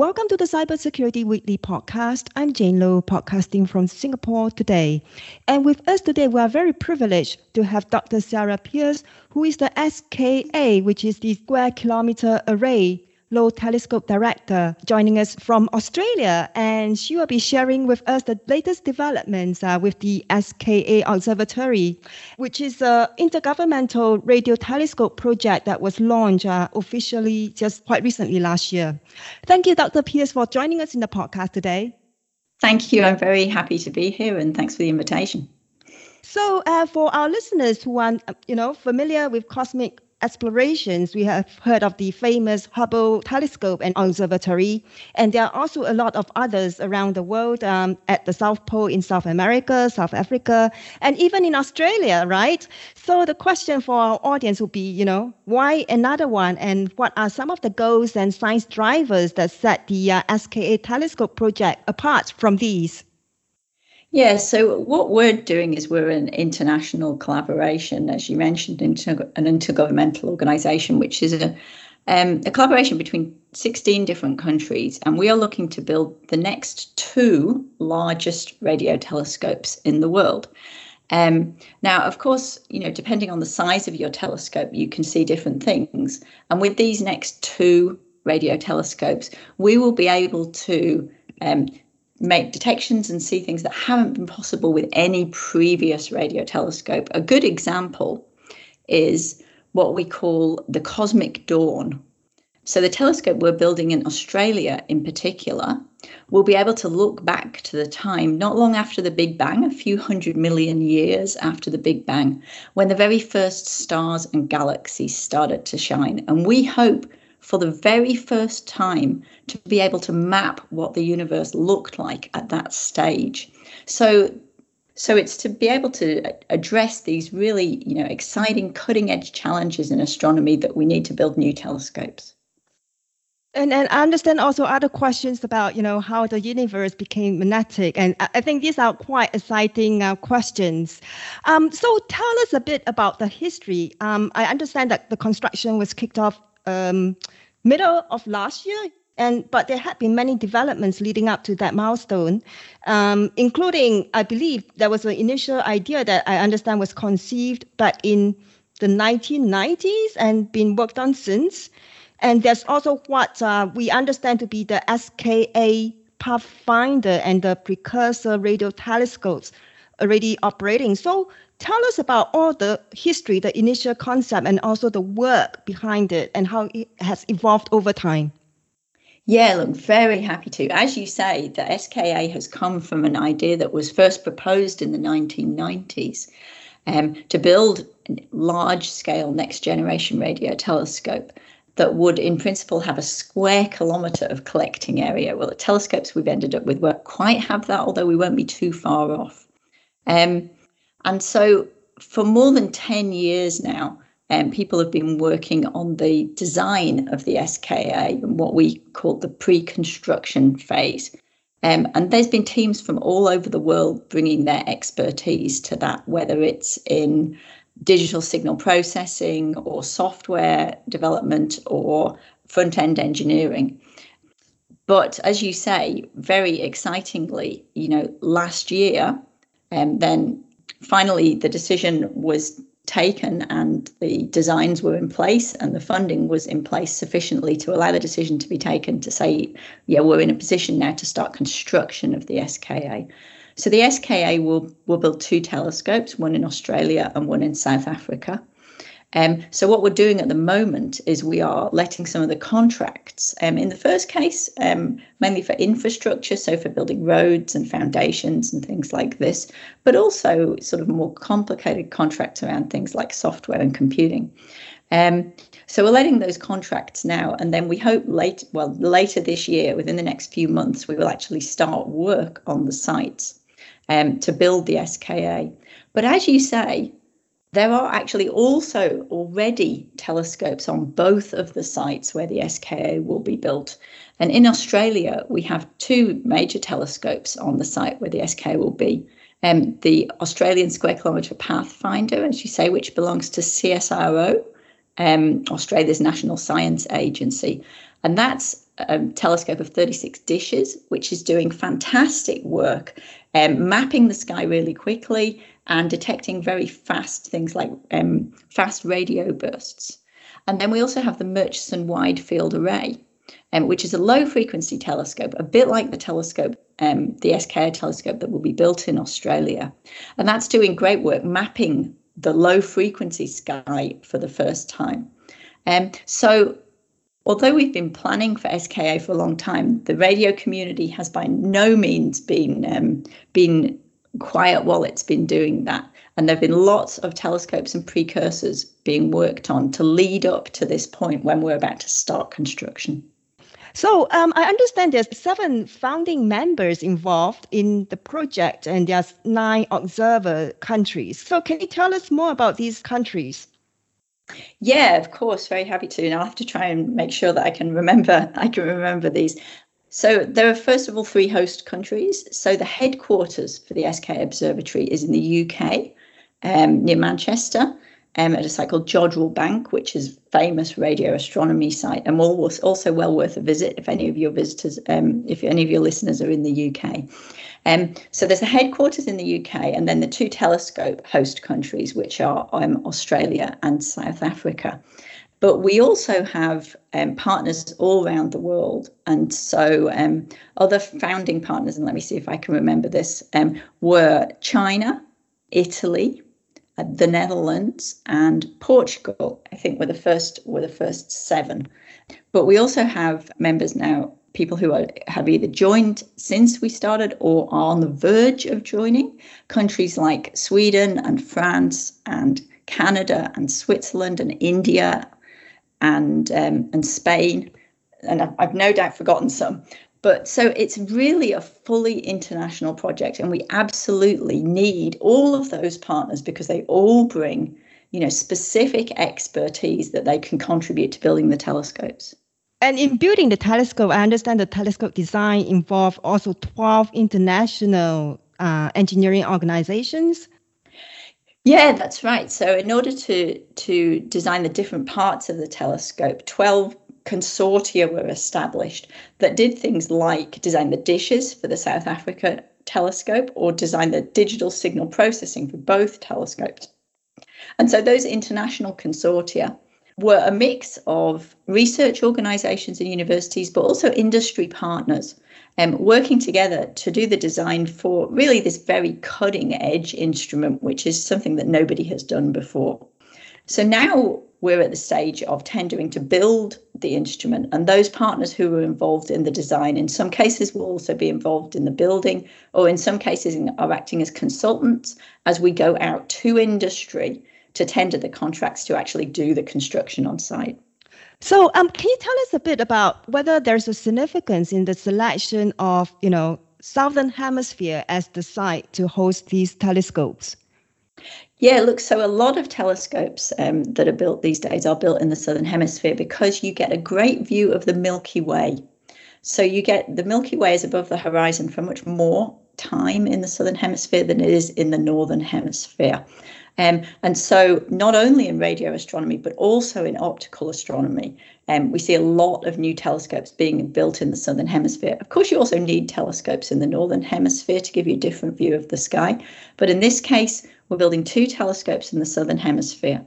Welcome to the Cybersecurity Weekly podcast. I'm Jane Low, podcasting from Singapore today. And with us today, we are very privileged to have Dr. Sarah Pearce, who is the SKA, which is the Square Kilometer Array Low Telescope Director, joining us from Australia. And she will be sharing with us the latest developments uh, with the SKA Observatory, which is an intergovernmental radio telescope project that was launched uh, officially just quite recently last year. Thank you, Dr. Pearce, for joining us in the podcast today. Thank you. I'm very happy to be here, and thanks for the invitation. So, uh, for our listeners who are, you know, familiar with cosmic explorations, we have heard of the famous Hubble telescope and observatory, and there are also a lot of others around the world um, at the South Pole in South America, South Africa, and even in Australia, right? So the question for our audience would be, you know, why another one, and what are some of the goals and science drivers that set the uh, SKA telescope project apart from these? Yeah, so what we're doing is we're an international collaboration, as you mentioned, inter- an intergovernmental organization, which is a, um, a collaboration between 16 different countries. And we are looking to build the next two largest radio telescopes in the world. Um, now, of course, you know, depending on the size of your telescope, you can see different things. And with these next two radio telescopes, we will be able to um, make detections and see things that haven't been possible with any previous radio telescope. A good example is what we call the cosmic dawn. So, the telescope we're building in Australia, in particular, will be able to look back to the time not long after the Big Bang, a few hundred million years after the Big Bang, when the very first stars and galaxies started to shine. And we hope for the very first time to be able to map what the universe looked like at that stage. So so it's to be able to address these really, you know, exciting cutting edge challenges in astronomy that we need to build new telescopes. And, and I understand also other questions about, you know, how the universe became magnetic. And I think these are quite exciting uh, questions. Um, so tell us a bit about the history. Um, I understand that the construction was kicked off um, middle of last year. And but there had been many developments leading up to that milestone, um, including I believe there was an initial idea that I understand was conceived back in the 1990s and been worked on since. And there's also what uh, we understand to be the SKA Pathfinder and the precursor radio telescopes already operating. So tell us about all the history, the initial concept, and also the work behind it and how it has evolved over time. Yeah, look, very happy to. As you say, the SKA has come from an idea that was first proposed in the 1990s um, to build a large scale next generation radio telescope that would, in principle, have a square kilometre of collecting area. Well, the telescopes we've ended up with won't quite have that, although we won't be too far off. Um, and so, for more than 10 years now, um, people have been working on the design of the SKA and what we call the pre construction phase. Um, and there's been teams from all over the world bringing their expertise to that, whether it's in digital signal processing or software development or front end engineering. But as you say, very excitingly, you know, last year, um, then finally the decision was taken and the designs were in place and the funding was in place sufficiently to allow the decision to be taken to say, yeah, we're in a position now to start construction of the SKA. So the SKA will will build two telescopes, one in Australia and one in South Africa. Um, so what we're doing at the moment is we are letting some of the contracts. Um, in the first case, um, mainly for infrastructure, so for building roads and foundations and things like this, but also sort of more complicated contracts around things like software and computing. Um, so we're letting those contracts now, and then we hope late, well, later this year, within the next few months, we will actually start work on the sites um, to build the SKA. But as you say, there are actually also already telescopes on both of the sites where the SKA will be built. And in Australia, we have two major telescopes on the site where the SKA will be. Um, the Australian Square Kilometre Pathfinder, as you say, which belongs to CSIRO, um, Australia's National Science Agency. And that's a telescope of 36 dishes, which is doing fantastic work, um, mapping the sky really quickly and detecting very fast things like um, fast radio bursts. And then we also have the Murchison Wide Field Array, um, which is a low frequency telescope, a bit like the telescope, um, the SKA telescope that will be built in Australia. And that's doing great work mapping the low frequency sky for the first time. Um, so although we've been planning for SKA for a long time, the radio community has by no means been um, been quiet while it's been doing that. And there have been lots of telescopes and precursors being worked on to lead up to this point when we're about to start construction. So um, I understand there's seven founding members involved in the project, and there's nine observer countries. So can you tell us more about these countries? Yeah, of course, very happy to. And I'll have to try and make sure that I can remember. I can remember these. So there are first of all three host countries. So the headquarters for the SK Observatory is in the UK, um, near Manchester, um, at a site called Jodrell Bank, which is famous radio astronomy site, and also well worth a visit if any of your visitors, um, if any of your listeners are in the UK. Um, so there's a headquarters in the UK, and then the two telescope host countries, which are um, Australia and South Africa. But we also have um, partners all around the world. And so um, other founding partners, and let me see if I can remember this, um, were China, Italy, uh, the Netherlands, and Portugal. I think were the first were the first seven. But we also have members now people who are, have either joined since we started or are on the verge of joining. Countries like Sweden and France and Canada and Switzerland and India and um, and Spain, and I've, I've no doubt forgotten some. But so it's really a fully international project, and we absolutely need all of those partners because they all bring, you know, specific expertise that they can contribute to building the telescopes. And in building the telescope, I understand the telescope design involved also 12 international uh, engineering organizations. Yeah, that's right. So in order to to design the different parts of the telescope, 12 consortia were established that did things like design the dishes for the South Africa telescope or design the digital signal processing for both telescopes. And so those international consortia were a mix of research organisations and universities, but also industry partners, um, working together to do the design for really this very cutting edge instrument, which is something that nobody has done before. So now we're at the stage of tendering to build the instrument, and those partners who are involved in the design, in some cases, will also be involved in the building, or in some cases, are acting as consultants as we go out to industry to tender the contracts to actually do the construction on site. So, um, can you tell us a bit about whether there's a significance in the selection of, you know, southern hemisphere as the site to host these telescopes? Yeah, look, so a lot of telescopes um, that are built these days are built in the southern hemisphere because you get a great view of the Milky Way. So you get the Milky Way is above the horizon for much more time in the southern hemisphere than it is in the northern hemisphere. Um, and so, not only in radio astronomy, but also in optical astronomy, um, we see a lot of new telescopes being built in the southern hemisphere. Of course, you also need telescopes in the northern hemisphere to give you a different view of the sky. But in this case, we're building two telescopes in the southern hemisphere.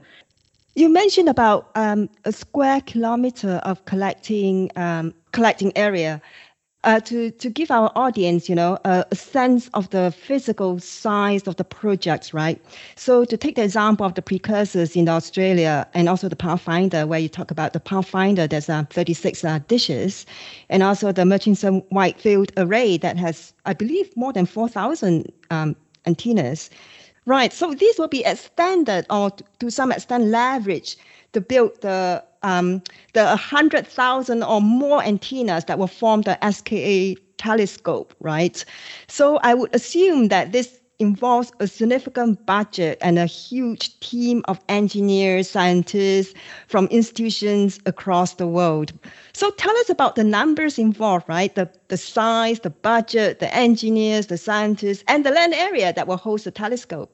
You mentioned about um, a square kilometer of collecting um, collecting area uh, to to give our audience, you know, a, a, sense of the physical size of the projects, right? So to take the example of the precursors in Australia and also the Pathfinder, where you talk about the Pathfinder, there's uh, 36 uh, dishes, and also the Murchison Wide Field Array that has, I believe, more than 4,000 um, antennas. Right. So these will be extended or to some extent leveraged to build the um, the 100,000 or more antennas that will form the SKA telescope, right? So I would assume that this involves a significant budget and a huge team of engineers, scientists from institutions across the world. So tell us about the numbers involved, right? The, the size, the budget, the engineers, the scientists, and the land area that will host the telescope.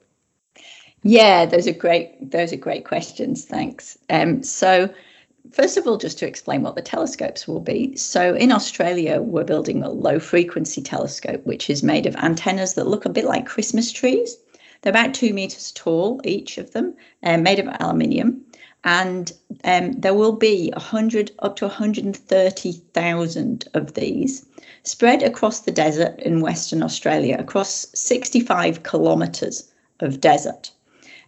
Yeah, those are great. Those are great questions. Thanks. Um, so first of all, just to explain what the telescopes will be. So in Australia, we're building a low frequency telescope, which is made of antennas that look a bit like Christmas trees. They're about two meters tall, each of them, uh, made of aluminium. And um, there will be 100 up to 130,000 of these spread across the desert in Western Australia, across 65 kilometres of desert.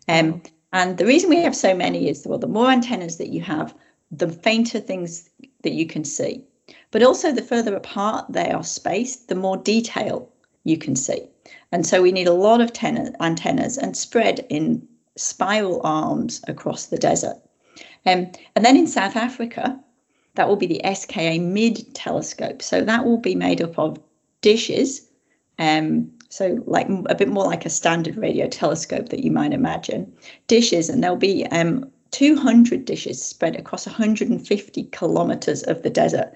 Um, and the reason we have so many is well, the more antennas that you have, the fainter things that you can see. But also, the further apart they are spaced, the more detail you can see. And so, we need a lot of ten- antennas and spread in spiral arms across the desert. Um, and then in South Africa, that will be the SKA Mid telescope. So that will be made up of dishes, um, so like a bit more like a standard radio telescope that you might imagine, dishes, and there'll be um, 200 dishes spread across 150 kilometers of the desert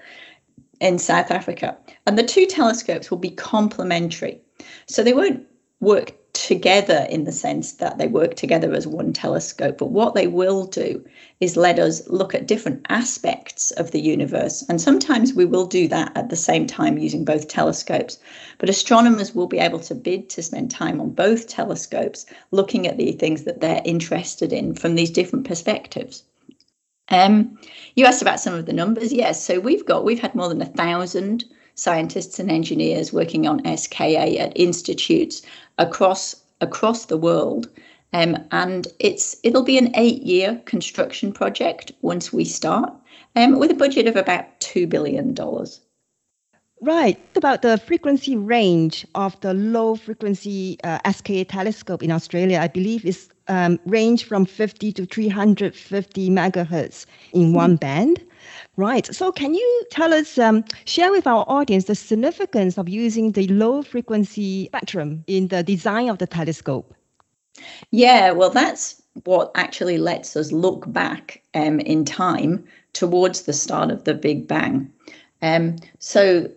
in South Africa. And the two telescopes will be complementary. So they won't work together in the sense that they work together as one telescope. But what they will do is let us look at different aspects of the universe. And sometimes we will do that at the same time using both telescopes. But astronomers will be able to bid to spend time on both telescopes looking at the things that they're interested in from these different perspectives. Um, you asked about some of the numbers. Yes, so we've got we've had more than a thousand scientists and engineers working on SKA at institutes across across the world. Um, and it's it'll be an eight-year construction project once we start, um, with a budget of about two billion dollars. Right. About the frequency range of the low frequency uh, SKA telescope in Australia, I believe is um, range from 50 to 350 megahertz in one mm-hmm. band. Right. So, can you tell us, um, share with our audience the significance of using the low frequency spectrum in the design of the telescope? Yeah, well, that's what actually lets us look back um, in time towards the start of the Big Bang. Um, so,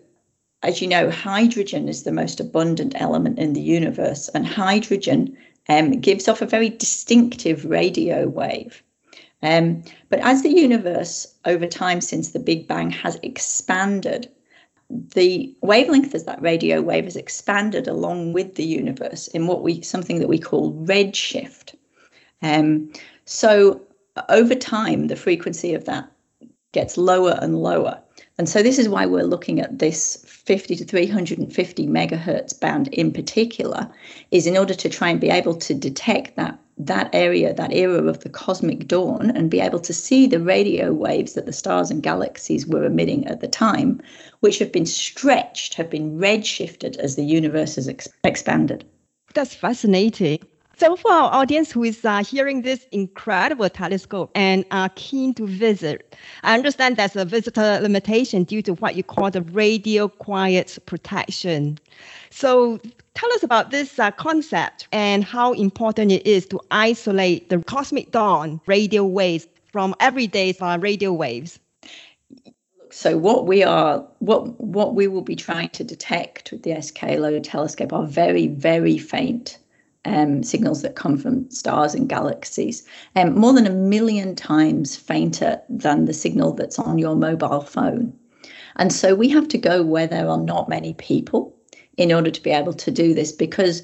as you know, hydrogen is the most abundant element in the universe, and hydrogen um, gives off a very distinctive radio wave. Um, but as the universe over time since the Big Bang has expanded, the wavelength as that radio wave has expanded along with the universe in what we something that we call redshift. Um, so over time, the frequency of that gets lower and lower. And so this is why we're looking at this 50 to 350 megahertz band in particular, is in order to try and be able to detect that that area, that era of the cosmic dawn, and be able to see the radio waves that the stars and galaxies were emitting at the time, which have been stretched, have been redshifted as the universe has ex- expanded. That's fascinating. So, for our audience who is uh, hearing this incredible telescope and are keen to visit, I understand there's a visitor limitation due to what you call the radio quiet protection. So, tell us about this uh, concept and how important it is to isolate the cosmic dawn radio waves from everyday uh, radio waves. So what we are, what what we will be trying to detect with the SK Low telescope are very very faint um, signals that come from stars and galaxies, um, more than a million times fainter than the signal that's on your mobile phone. And so we have to go where there are not many people in order to be able to do this because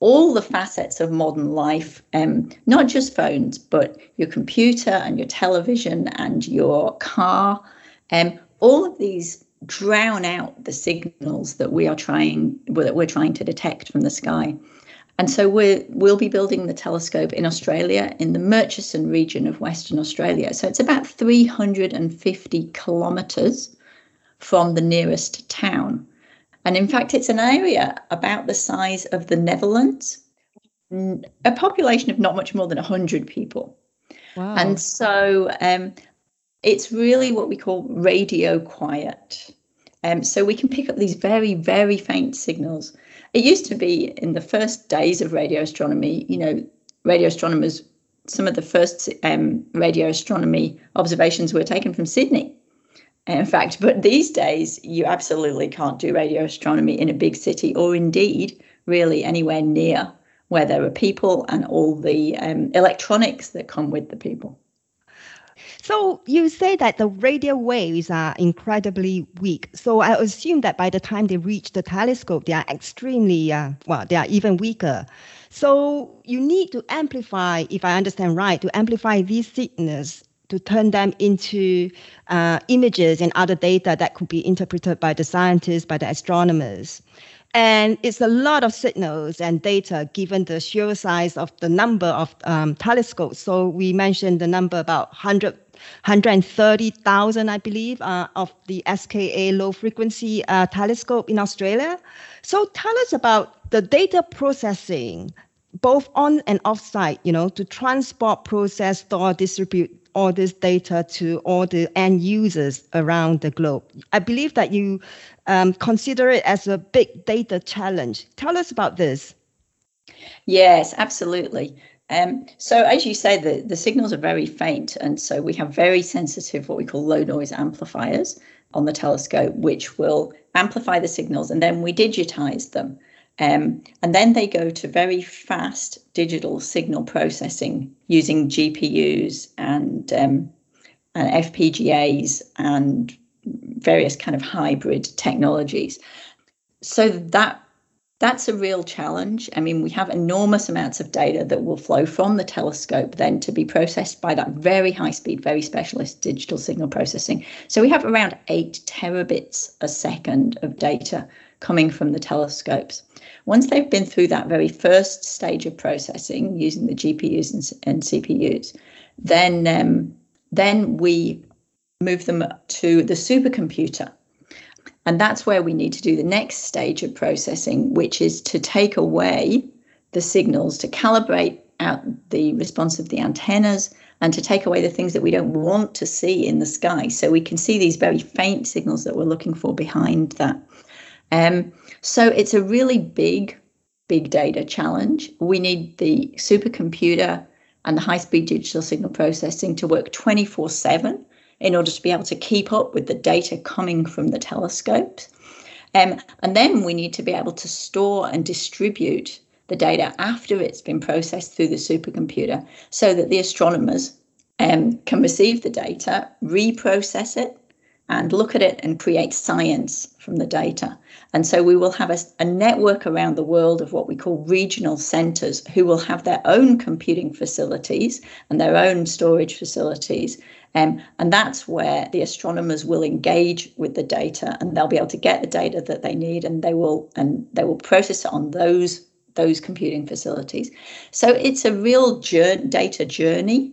all the facets of modern life, um, not just phones, but your computer and your television and your car, um, all of these drown out the signals that we are trying that we're trying to detect from the sky. And so we will be building the telescope in Australia, in the Murchison region of Western Australia. So it's about 350 kilometres from the nearest town. And in fact, it's an area about the size of the Netherlands, a population of not much more than 100 people. Wow. And so um, it's really what we call radio quiet. Um, so we can pick up these very, very faint signals it used to be in the first days of radio astronomy, you know, radio astronomers, some of the first um, radio astronomy observations were taken from Sydney. In fact, but these days, you absolutely can't do radio astronomy in a big city or indeed really anywhere near where there are people and all the um, electronics that come with the people. So you say that the radio waves are incredibly weak. So I assume that by the time they reach the telescope, they are extremely, uh, well, they are even weaker. So you need to amplify, if I understand right, to amplify these signals to turn them into uh, images and other data that could be interpreted by the scientists, by the astronomers. And it's a lot of signals and data given the sheer size of the number of um, telescopes. So we mentioned the number about 100, 130,000, I believe, uh, of the SKA low frequency uh, telescope in Australia. So tell us about the data processing, both on and off site, you know, to transport, process, store, distribute all this data to all the end users around the globe. I believe that you um, consider it as a big data challenge. Tell us about this. Yes, absolutely. Um, so as you say, the, the signals are very faint, and so we have very sensitive, what we call low noise amplifiers on the telescope, which will amplify the signals, and then we digitize them. Um, and then they go to very fast digital signal processing using GPUs and, um, and FPGAs and various kind of hybrid technologies. So that that's a real challenge. I mean, we have enormous amounts of data that will flow from the telescope then to be processed by that very high speed, very specialist digital signal processing. So we have around eight terabits a second of data coming from the telescopes. Once they've been through that very first stage of processing using the GPUs and, and CPUs, then um, then we move them to the supercomputer. And that's where we need to do the next stage of processing, which is to take away the signals, to calibrate out the response of the antennas, and to take away the things that we don't want to see in the sky. So we can see these very faint signals that we're looking for behind that. Um, so it's a really big, big data challenge. We need the supercomputer and the high speed digital signal processing to work 24 7 in order to be able to keep up with the data coming from the telescopes. Um, and then we need to be able to store and distribute the data after it's been processed through the supercomputer so that the astronomers um, can receive the data, reprocess it, and look at it and create science from the data. And so we will have a, a, network around the world of what we call regional centers who will have their own computing facilities and their own storage facilities um, and that's where the astronomers will engage with the data and they'll be able to get the data that they need and they will and they will process it on those those computing facilities. So it's a real journey, data journey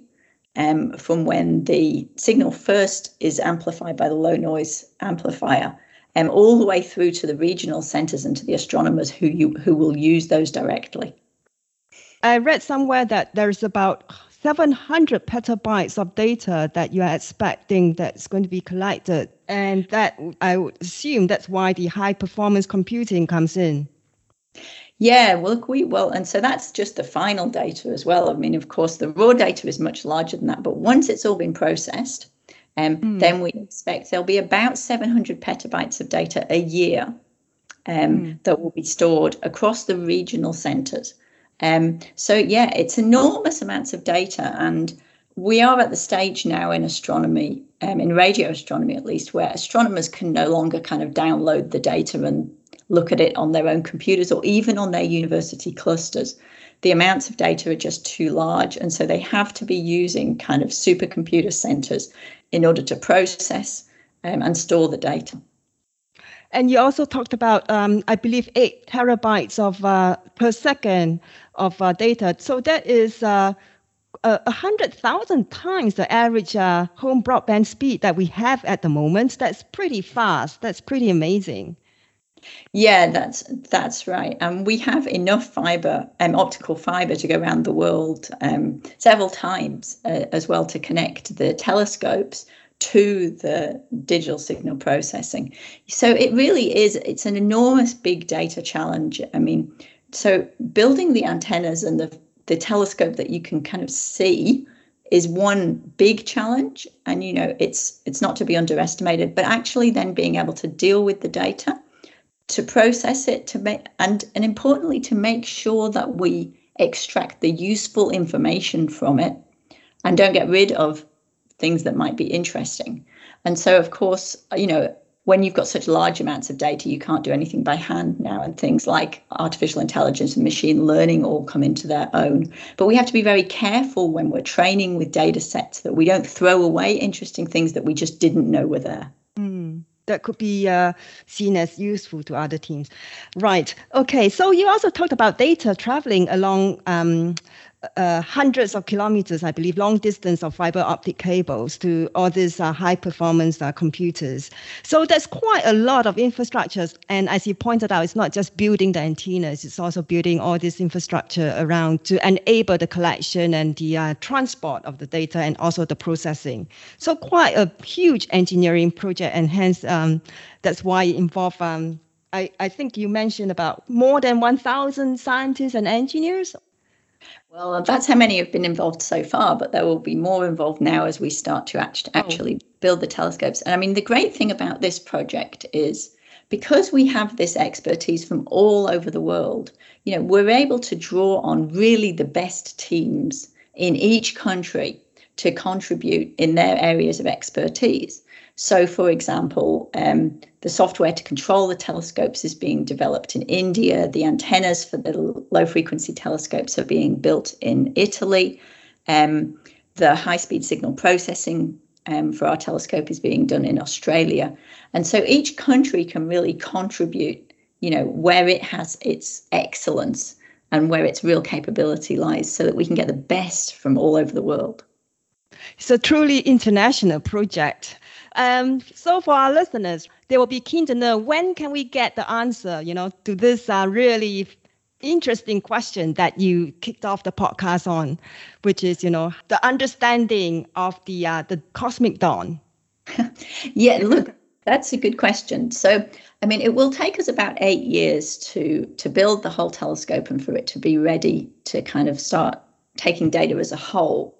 um, from when the signal first is amplified by the low noise amplifier um, all the way through to the regional centers and to the astronomers who you who will use those directly. I read somewhere that there's about 700 petabytes of data that you are expecting that's going to be collected. And that I would assume that's why the high performance computing comes in. Yeah, well, look, we well, and so that's just the final data as well. I mean, of course, the raw data is much larger than that, but once it's all been processed, um, mm. then we expect there'll be about 700 petabytes of data a year um, mm. that will be stored across the regional centres. Um, so yeah, it's enormous amounts of data, and we are at the stage now in astronomy, um, in radio astronomy at least, where astronomers can no longer kind of download the data and look at it on their own computers or even on their university clusters. The amounts of data are just too large, and so they have to be using kind of supercomputer centers in order to process um, and store the data. And you also talked about, um, I believe, eight terabytes of uh, per second of uh, data. So that is uh, a hundred thousand times the average uh, home broadband speed that we have at the moment. That's pretty fast. That's pretty amazing. Yeah, that's that's right. And um, we have enough fiber, um, optical fiber, to go around the world um, several times uh, as well to connect the telescopes to the digital signal processing. So it really is. It's an enormous big data challenge. I mean, so building the antennas and the the telescope that you can kind of see is one big challenge and you know it's it's not to be underestimated but actually then being able to deal with the data to process it to make and and importantly to make sure that we extract the useful information from it and don't get rid of things that might be interesting. And so, of course, you know, when you've got such large amounts of data, you can't do anything by hand now, and things like artificial intelligence and machine learning all come into their own. But we have to be very careful when we're training with data sets that we don't throw away interesting things that we just didn't know were there. That could be uh, seen as useful to other teams. Right. Okay. So you also talked about data traveling along um, uh, hundreds of kilometers, I believe, long distance of fiber optic cables to all these uh, high performance uh, computers. So there's quite a lot of infrastructures. And as you pointed out, it's not just building the antennas, it's also building all this infrastructure around to enable the collection and the uh, transport of the data and also the processing. So quite a huge engineering project. And hence, um, that's why it involves um, I, I, think you mentioned about more than 1,000 scientists and engineers well, that's how many have been involved so far, but there will be more involved now as we start to act- oh. actually build the telescopes. And I mean, the great thing about this project is because we have this expertise from all over the world, you know, we're able to draw on really the best teams in each country to contribute in their areas of expertise. So, for example, um, the software to control the telescopes is being developed in India. The antennas for the low frequency telescopes are being built in Italy. Um, the high speed signal processing um, for our telescope is being done in Australia. And so each country can really contribute, you know, where it has its excellence and where its real capability lies so that we can get the best from all over the world. It's a truly international project. Um, so for our listeners, they will be keen to know when can we get the answer, you know, to this uh, really interesting question that you kicked off the podcast on, which is, you know, the understanding of the uh, the cosmic dawn. yeah, look, that's a good question. So, I mean, it will take us about eight years to to build the whole telescope and for it to be ready to kind of start taking data as a whole.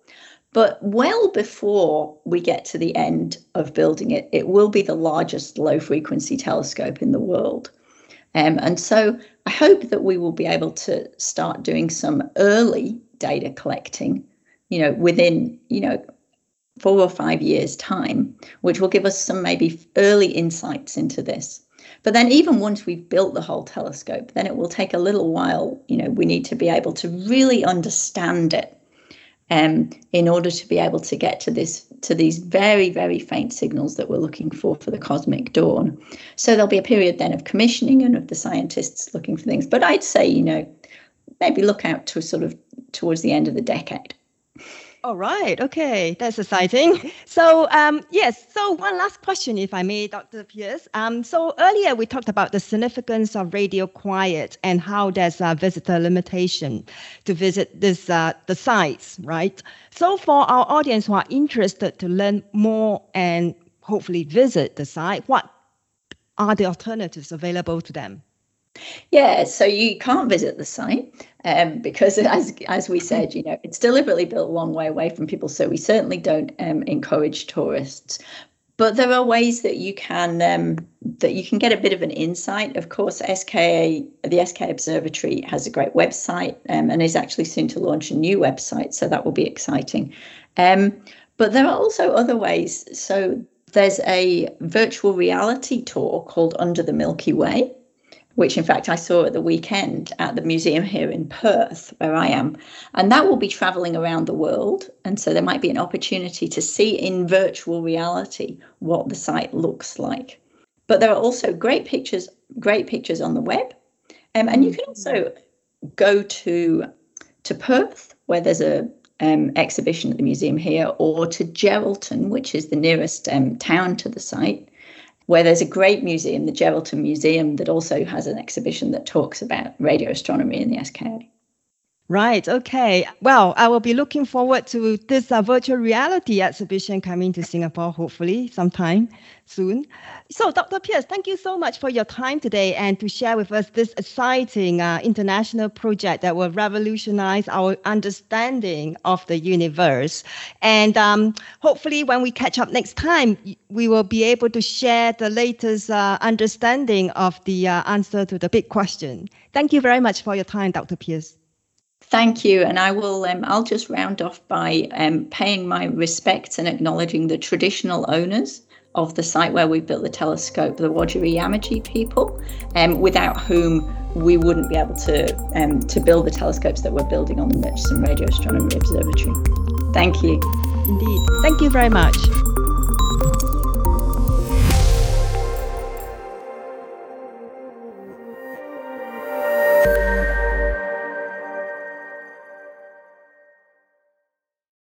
But well before we get to the end of building it, it will be the largest low frequency telescope in the world. Um, and so I hope that we will be able to start doing some early data collecting, you know, within, you know, four or five years' time, which will give us some maybe early insights into this. But then, even once we've built the whole telescope, then it will take a little while. You know, we need to be able to really understand it um, in order to be able to get to this to these very very faint signals that we're looking for for the cosmic dawn. So there'll be a period then of commissioning and of the scientists looking for things. But I'd say you know maybe look out to sort of towards the end of the decade. All right. Okay. That's exciting. So, um, yes. So, one last question, if I may, Dr. Pearce. Um, so, earlier we talked about the significance of radio quiet and how there's a visitor limitation to visit this uh, the sites, right? So, for our audience who are interested to learn more and hopefully visit the site, what are the alternatives available to them? Yeah, so you can't visit the site um, because, as as we said, you know, it's deliberately built a long way away from people. So we certainly don't um, encourage tourists. But there are ways that you can um, that you can get a bit of an insight. Of course, SKA the SK Observatory has a great website um, and is actually soon to launch a new website, so that will be exciting. Um, but there are also other ways. So there's a virtual reality tour called Under the Milky Way which in fact I saw at the weekend at the museum here in Perth, where I am. And that will be traveling around the world. And so there might be an opportunity to see in virtual reality what the site looks like. But there are also great pictures, great pictures on the web. Um, and you can also go to to Perth, where there's a um, exhibition at the museum here, or to Geraldton, which is the nearest um, town to the site, where there's a great museum, the Geraldton Museum, that also has an exhibition that talks about radio astronomy in the SKA. Right. Okay. Well, I will be looking forward to this uh, virtual reality exhibition coming to Singapore, hopefully sometime soon. So, Dr. Pearce, thank you so much for your time today and to share with us this exciting uh, international project that will revolutionize our understanding of the universe. And um, hopefully, when we catch up next time, we will be able to share the latest uh, understanding of the uh, answer to the big question. Thank you very much for your time, Dr. Pearce. Thank you, and I will. Um, I'll just round off by um, paying my respects and acknowledging the traditional owners of the site where we built the telescope, the Wajarri Yamatji people, um, without whom we wouldn't be able to um, to build the telescopes that we're building on the Murchison Radio Astronomy Observatory. Thank you. Indeed. Thank you very much.